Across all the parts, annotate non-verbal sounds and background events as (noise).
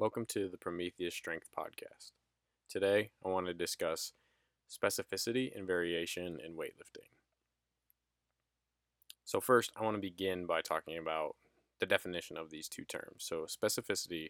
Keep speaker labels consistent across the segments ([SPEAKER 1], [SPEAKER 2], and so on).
[SPEAKER 1] Welcome to the Prometheus Strength Podcast. Today, I want to discuss specificity and variation in weightlifting. So, first, I want to begin by talking about the definition of these two terms. So, specificity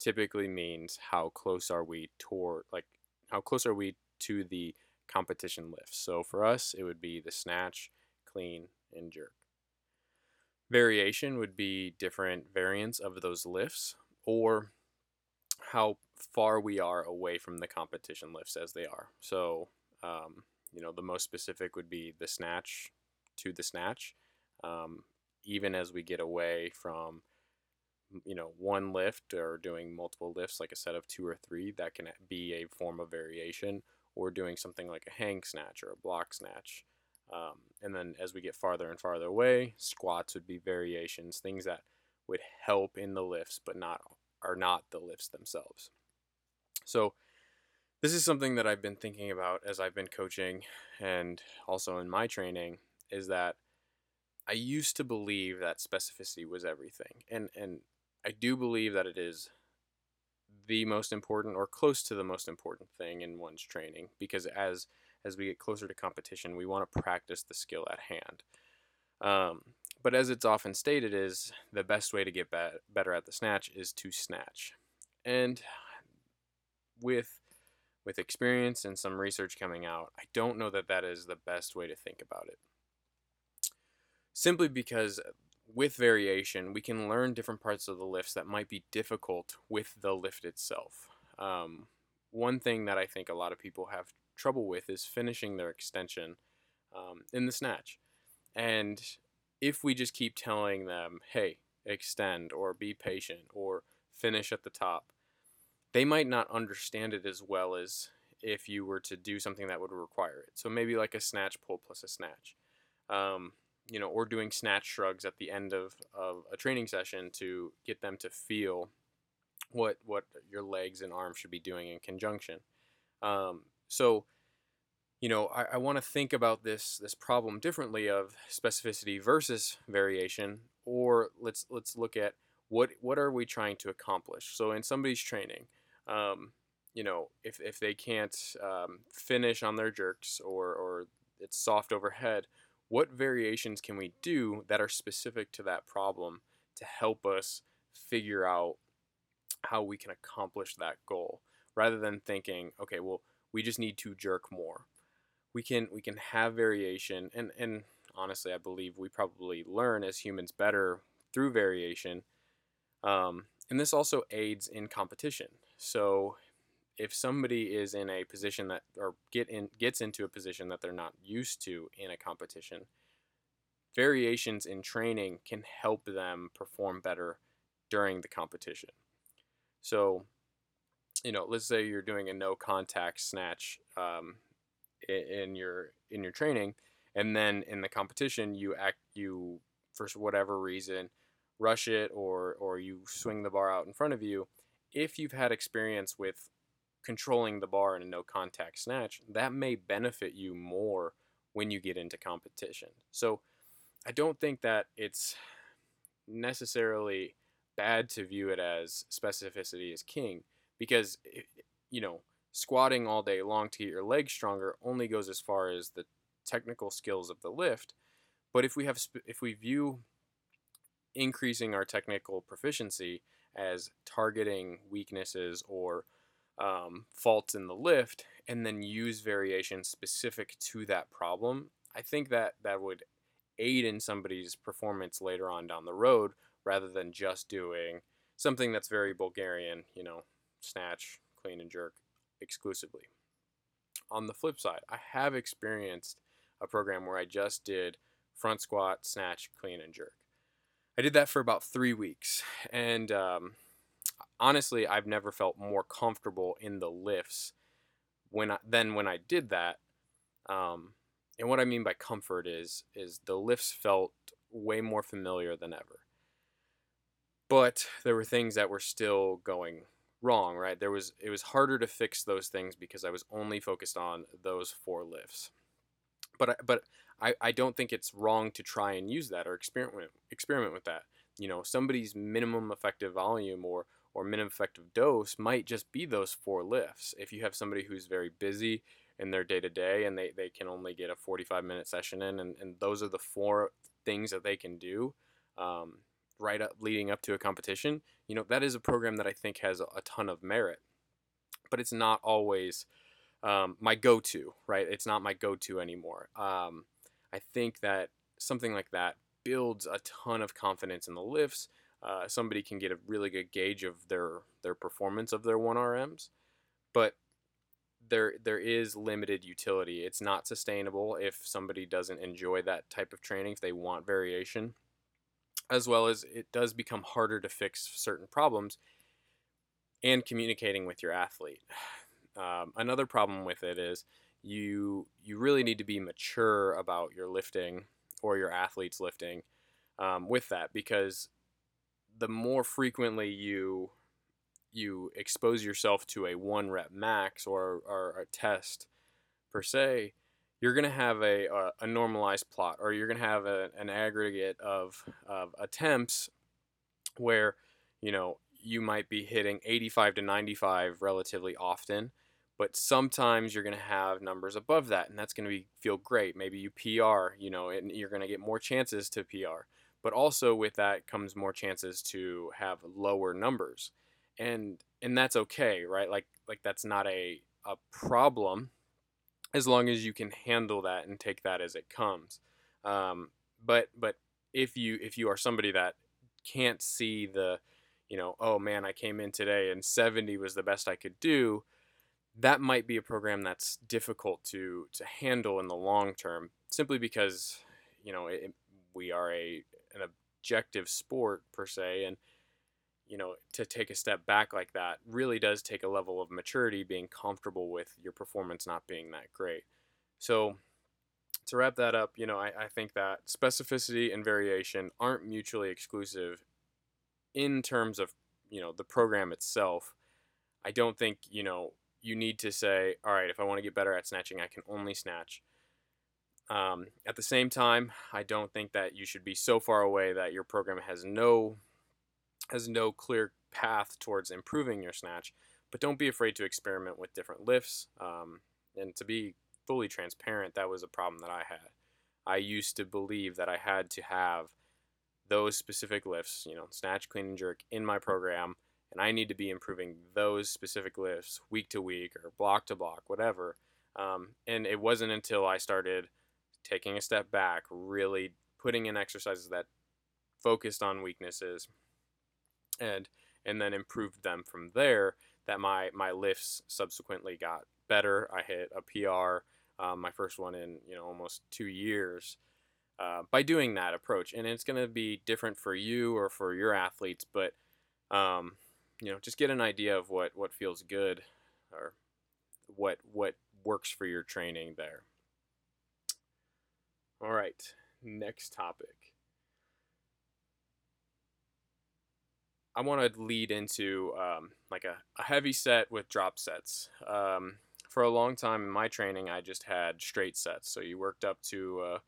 [SPEAKER 1] typically means how close are we toward, like, how close are we to the competition lifts. So, for us, it would be the snatch, clean, and jerk. Variation would be different variants of those lifts or how far we are away from the competition lifts as they are. So, um, you know, the most specific would be the snatch to the snatch. Um, even as we get away from, you know, one lift or doing multiple lifts, like a set of two or three, that can be a form of variation, or doing something like a hang snatch or a block snatch. Um, and then as we get farther and farther away, squats would be variations, things that would help in the lifts, but not are not the lifts themselves. So this is something that I've been thinking about as I've been coaching and also in my training is that I used to believe that specificity was everything. And and I do believe that it is the most important or close to the most important thing in one's training because as as we get closer to competition, we want to practice the skill at hand. Um, but as it's often stated, is the best way to get be- better at the snatch is to snatch. And with with experience and some research coming out, I don't know that that is the best way to think about it. Simply because with variation, we can learn different parts of the lifts that might be difficult with the lift itself. Um, one thing that I think a lot of people have trouble with is finishing their extension um, in the snatch. And if we just keep telling them, hey, extend or be patient or finish at the top, they might not understand it as well as if you were to do something that would require it. So maybe like a snatch pull plus a snatch. Um, you know, or doing snatch shrugs at the end of, of a training session to get them to feel what what your legs and arms should be doing in conjunction. Um, so you know, I, I want to think about this this problem differently of specificity versus variation, or let's let's look at what what are we trying to accomplish. So in somebody's training, um, you know, if if they can't um, finish on their jerks or or it's soft overhead, what variations can we do that are specific to that problem to help us figure out how we can accomplish that goal rather than thinking, okay, well, we just need to jerk more we can we can have variation and and honestly I believe we probably learn as humans better through variation um, and this also aids in competition. So if somebody is in a position that or get in gets into a position that they're not used to in a competition variations in training can help them perform better during the competition. So you know let's say you're doing a no contact snatch um, in your in your training and then in the competition you act you for whatever reason rush it or or you swing the bar out in front of you. If you've had experience with controlling the bar in a no contact snatch that may benefit you more when you get into competition. So i don't think that it's necessarily bad to view it as specificity is king because eh, you know squatting all day long to get your legs stronger only goes as far as the technical skills of the lift. But if we have if we view increasing our technical proficiency as targeting weaknesses or um, faults in the lift, and then use variations specific to that problem, I think that that would aid in somebody's performance later on down the road rather than just doing something that's very Bulgarian, you know, snatch, clean and jerk exclusively. On the flip side, I have experienced a program where I just did front squat, snatch, clean, and jerk. I did that for about three weeks, and um, honestly, I've never felt more comfortable in the lifts when I, than when I did that. Um, and what I mean by comfort is is the lifts felt way more familiar than ever. But there were things that were still going wrong, right? There was it was harder to fix those things because I was only focused on those four lifts. But I, but I, I don't think it's wrong to try and use that or experiment experiment with that. You know, somebody's minimum effective volume or or minimum effective dose might just be those four lifts. If you have somebody who's very busy in their day to day and they, they can only get a 45 minute session in, and, and those are the four things that they can do um, right up leading up to a competition, you know, that is a program that I think has a ton of merit. But it's not always um, my go to, right? It's not my go to anymore. Um, I think that something like that builds a ton of confidence in the lifts. Uh, somebody can get a really good gauge of their their performance of their 1RMs, but there there is limited utility. It's not sustainable if somebody doesn't enjoy that type of training, if they want variation, as well as it does become harder to fix certain problems and communicating with your athlete. (sighs) Um, another problem with it is you you really need to be mature about your lifting or your athletes lifting um, with that because the more frequently you you expose yourself to a one rep max or, or a test per se, you're going to have a, a, a, normalized plot or you're going to have a, an aggregate of, of attempts where, you know, you might be hitting 85 to 95 relatively often, but sometimes you're going to have numbers above that and that's going to be feel great. Maybe you PR, you know, and you're going to get more chances to PR. But also with that comes more chances to have lower numbers and and that's okay right like like that's not a a problem as long as you can handle that and take that as it comes. Um, but but if you if you are somebody that can't see the you know oh man i came in today and 70 was the best i could do that might be a program that's difficult to to handle in the long term simply because you know it, we are a an objective sport per se and you know, to take a step back like that really does take a level of maturity, being comfortable with your performance not being that great. So, to wrap that up, you know, I, I think that specificity and variation aren't mutually exclusive in terms of, you know, the program itself. I don't think, you know, you need to say, all right, if I want to get better at snatching, I can only snatch. Um, at the same time, I don't think that you should be so far away that your program has no has no clear path towards improving your snatch, but don't be afraid to experiment with different lifts. Um, and to be fully transparent, that was a problem that I had. I used to believe that I had to have those specific lifts, you know, snatch, clean, and jerk in my program, and I need to be improving those specific lifts week to week or block to block, whatever. Um, and it wasn't until I started taking a step back, really putting in exercises that focused on weaknesses, and and then improved them from there. That my my lifts subsequently got better. I hit a PR, um, my first one in you know almost two years. Uh, by doing that approach, and it's going to be different for you or for your athletes, but um, you know, just get an idea of what what feels good or what what works for your training there. All right, next topic. I want to lead into um, like a, a, heavy set with drop sets. Um, for a long time in my training, I just had straight sets. So you worked up to uh,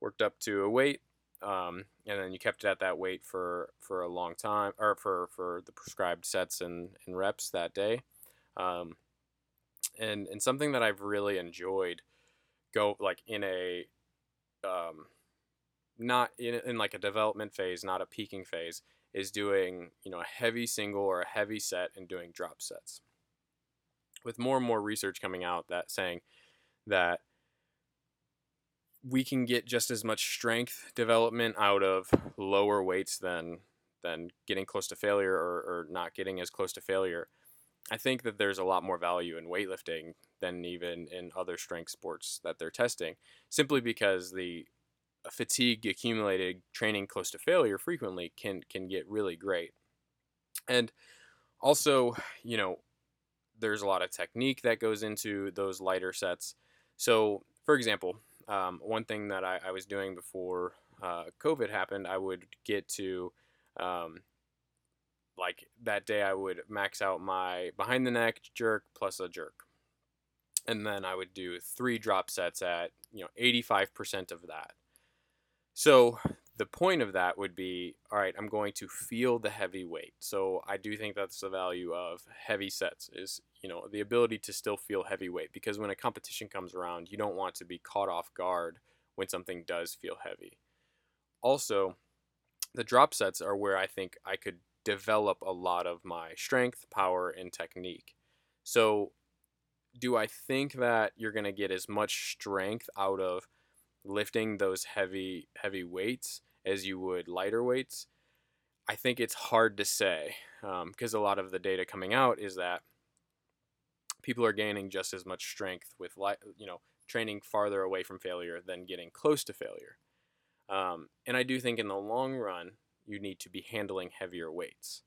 [SPEAKER 1] worked up to a weight, um, and then you kept it at that weight for, for a long time, or for, for the prescribed sets and, and reps that day. Um, and and something that I've really enjoyed, go like in a um, not in, in like a development phase, not a peaking phase is doing you know a heavy single or a heavy set and doing drop sets. With more and more research coming out that saying that we can get just as much strength development out of lower weights than than getting close to failure or, or not getting as close to failure. I think that there's a lot more value in weightlifting than even in other strength sports that they're testing, simply because the fatigue accumulated training close to failure frequently can can get really great. And also, you know, there's a lot of technique that goes into those lighter sets. So, for example, um, one thing that I, I, was doing before uh, COVID happened, I would get to, um, like that day, I would max out my behind the neck jerk plus a jerk. And then I would do three drop sets at, you know, 85% of that. So the point of that would be all right i'm going to feel the heavy weight. So i do think that's the value of heavy sets is you know the ability to still feel heavy weight because when a competition comes around you don't want to be caught off guard when something does feel heavy. Also the drop sets are where i think i could develop a lot of my strength power and technique. So do i think that you're going to get as much strength out of lifting those heavy heavy weights as you would lighter weights, I think it's hard to say because um, a lot of the data coming out is that people are gaining just as much strength with light, you know training farther away from failure than getting close to failure. Um, and I do think in the long run you need to be handling heavier weights.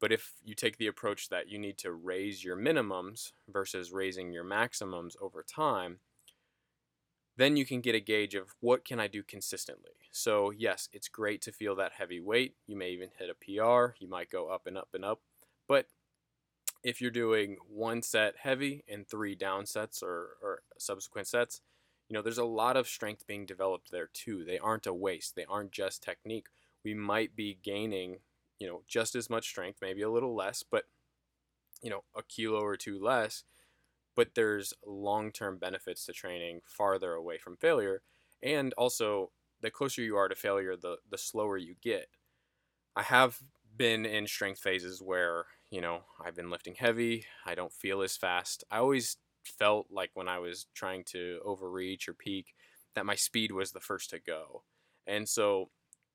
[SPEAKER 1] But if you take the approach that you need to raise your minimums versus raising your maximums over time, then you can get a gauge of what can I do consistently. So yes, it's great to feel that heavy weight. You may even hit a PR. You might go up and up and up. But if you're doing one set heavy and three down sets or, or subsequent sets, you know, there's a lot of strength being developed there too. They aren't a waste. They aren't just technique. We might be gaining, you know, just as much strength, maybe a little less, but you know, a kilo or two less but there's long-term benefits to training farther away from failure and also the closer you are to failure the the slower you get. I have been in strength phases where you know i've been lifting heavy i don't feel as fast. I always felt like when i was trying to overreach or peak that my speed was the first to go. And so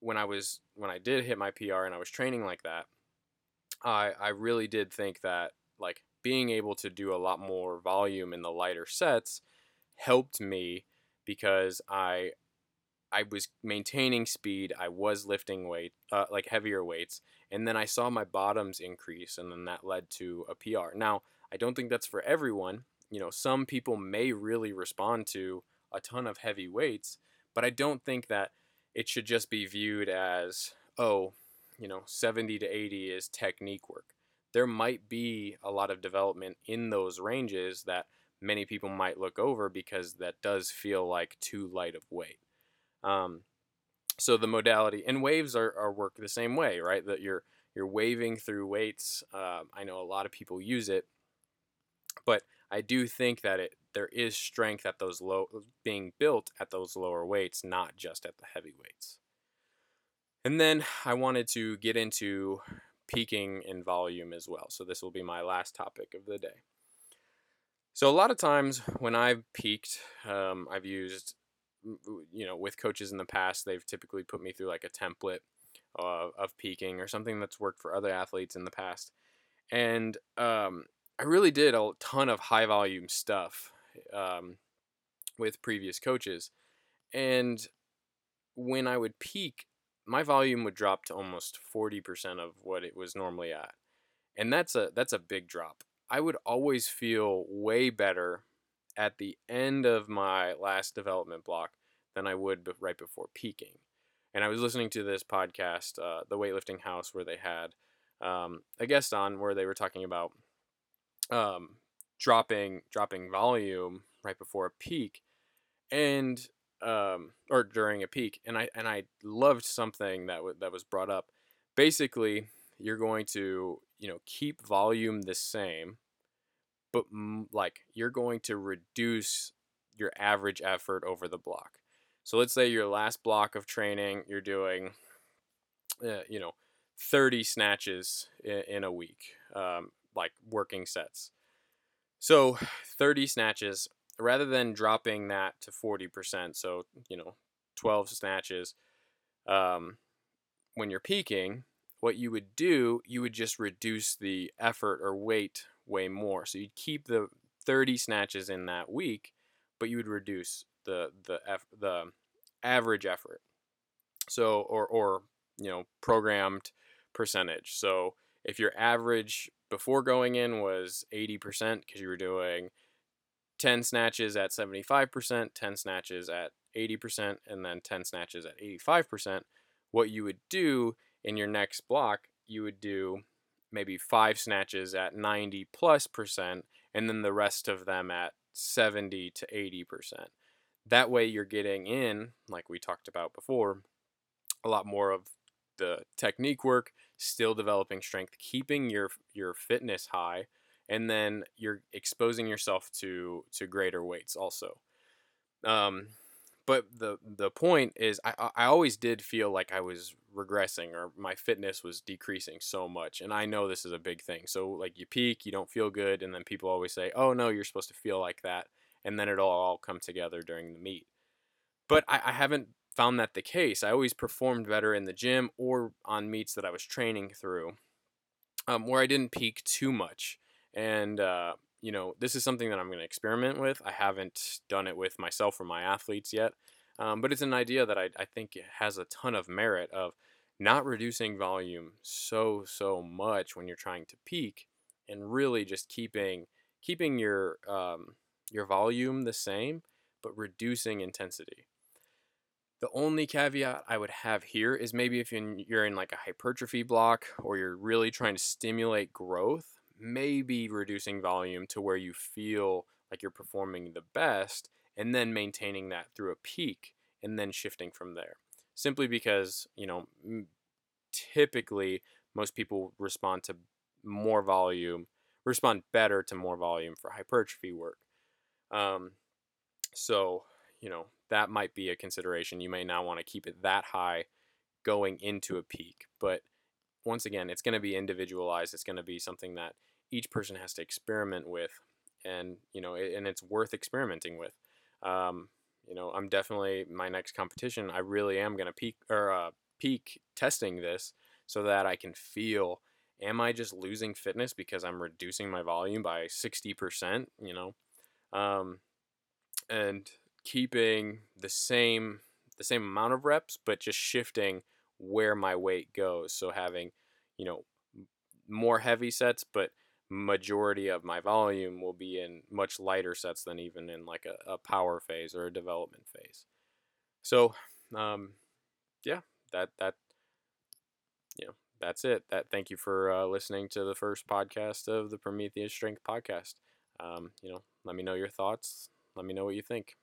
[SPEAKER 1] when i was when i did hit my pr and i was training like that i i really did think that like being able to do a lot more volume in the lighter sets helped me because I I was maintaining speed, I was lifting weight, uh, like heavier weights, and then I saw my bottoms increase, and then that led to a PR. Now, I don't think that's for everyone. You know, some people may really respond to a ton of heavy weights, but I don't think that it should just be viewed as, oh, you know, 70 to 80 is technique work there might be a lot of development in those ranges that many people might look over because that does feel like too light of weight. Um, so the modality and waves are, are work the same way, right? That you're you're waving through weights. Um, I know a lot of people use it, but I do think that it there is strength at those low being built at those lower weights, not just at the heavy weights. And then I wanted to get into peaking in volume as well. So this will be my last topic of the day. So a lot of times when I've peaked, um, I've used, you know, with coaches in the past, they've typically put me through like a template uh, of peaking or something that's worked for other athletes in the past. And um, I really did a ton of high volume stuff um, with previous coaches. And when I would peak, my volume would drop to almost 40% of what it was normally at. And that's a that's a big drop. I would always feel way better at the end of my last development block than I would right before peaking. And I was listening to this podcast, uh, the Weightlifting House, where they had um, a guest on where they were talking about um, dropping dropping volume right before a peak, and um, or during a peak, and I and I loved something that w- that was brought up. Basically, you're going to you know keep volume the same, but m- like you're going to reduce your average effort over the block. So let's say your last block of training, you're doing, uh, you know, 30 snatches in, in a week, um, like working sets. So (sighs) 30 snatches rather than dropping that to 40%, so, you know, 12 snatches, um, when you're peaking, what you would do, you would just reduce the effort or weight way more. So you'd keep the 30 snatches in that week, but you would reduce the the the average effort. So or or you know programmed percentage. So if your average before going in was 80% because you were doing 10 snatches at 75%, 10 snatches at 80%, and then 10 snatches at 85%, what you would do in your next block, you would do maybe five snatches at 90 plus percent, and then the rest of them at 70 to 80 percent. That way, you're getting in, like we talked about before, a lot more of the technique work, still developing strength, keeping your your fitness high, and then you're exposing yourself to to greater weights also. Um, but the the point is, I I always did feel like I was regressing or my fitness was decreasing so much, and I know this is a big thing. So like you peak, you don't feel good, and then people always say, "Oh no, you're supposed to feel like that," and then it'll all come together during the meet. But I, I haven't found that the case. I always performed better in the gym or on meets that I was training through, um, where I didn't peak too much. And uh, you know, this is something that I'm going to experiment with. I haven't done it with myself or my athletes yet, um, but it's an idea that I, I think has a ton of merit of not reducing volume so so much when you're trying to peak, and really just keeping keeping your um, your volume the same, but reducing intensity. The only caveat I would have here is maybe if you're in like a hypertrophy block or you're really trying to stimulate growth, maybe reducing volume to where you feel like you're performing the best and then maintaining that through a peak and then shifting from there. Simply because, you know, typically most people respond to more volume, respond better to more volume for hypertrophy work. Um, so, you know, that might be a consideration. You may not want to keep it that high going into a peak, but once again, it's going to be individualized. It's going to be something that each person has to experiment with, and you know, and it's worth experimenting with. Um, you know, I'm definitely my next competition. I really am going to peak or uh, peak testing this so that I can feel. Am I just losing fitness because I'm reducing my volume by 60%? You know, um, and keeping the same the same amount of reps, but just shifting where my weight goes. So having, you know, more heavy sets, but majority of my volume will be in much lighter sets than even in like a, a power phase or a development phase. So, um, yeah, that that you know that's it. That thank you for uh, listening to the first podcast of the Prometheus Strength podcast. Um, you know, let me know your thoughts. Let me know what you think.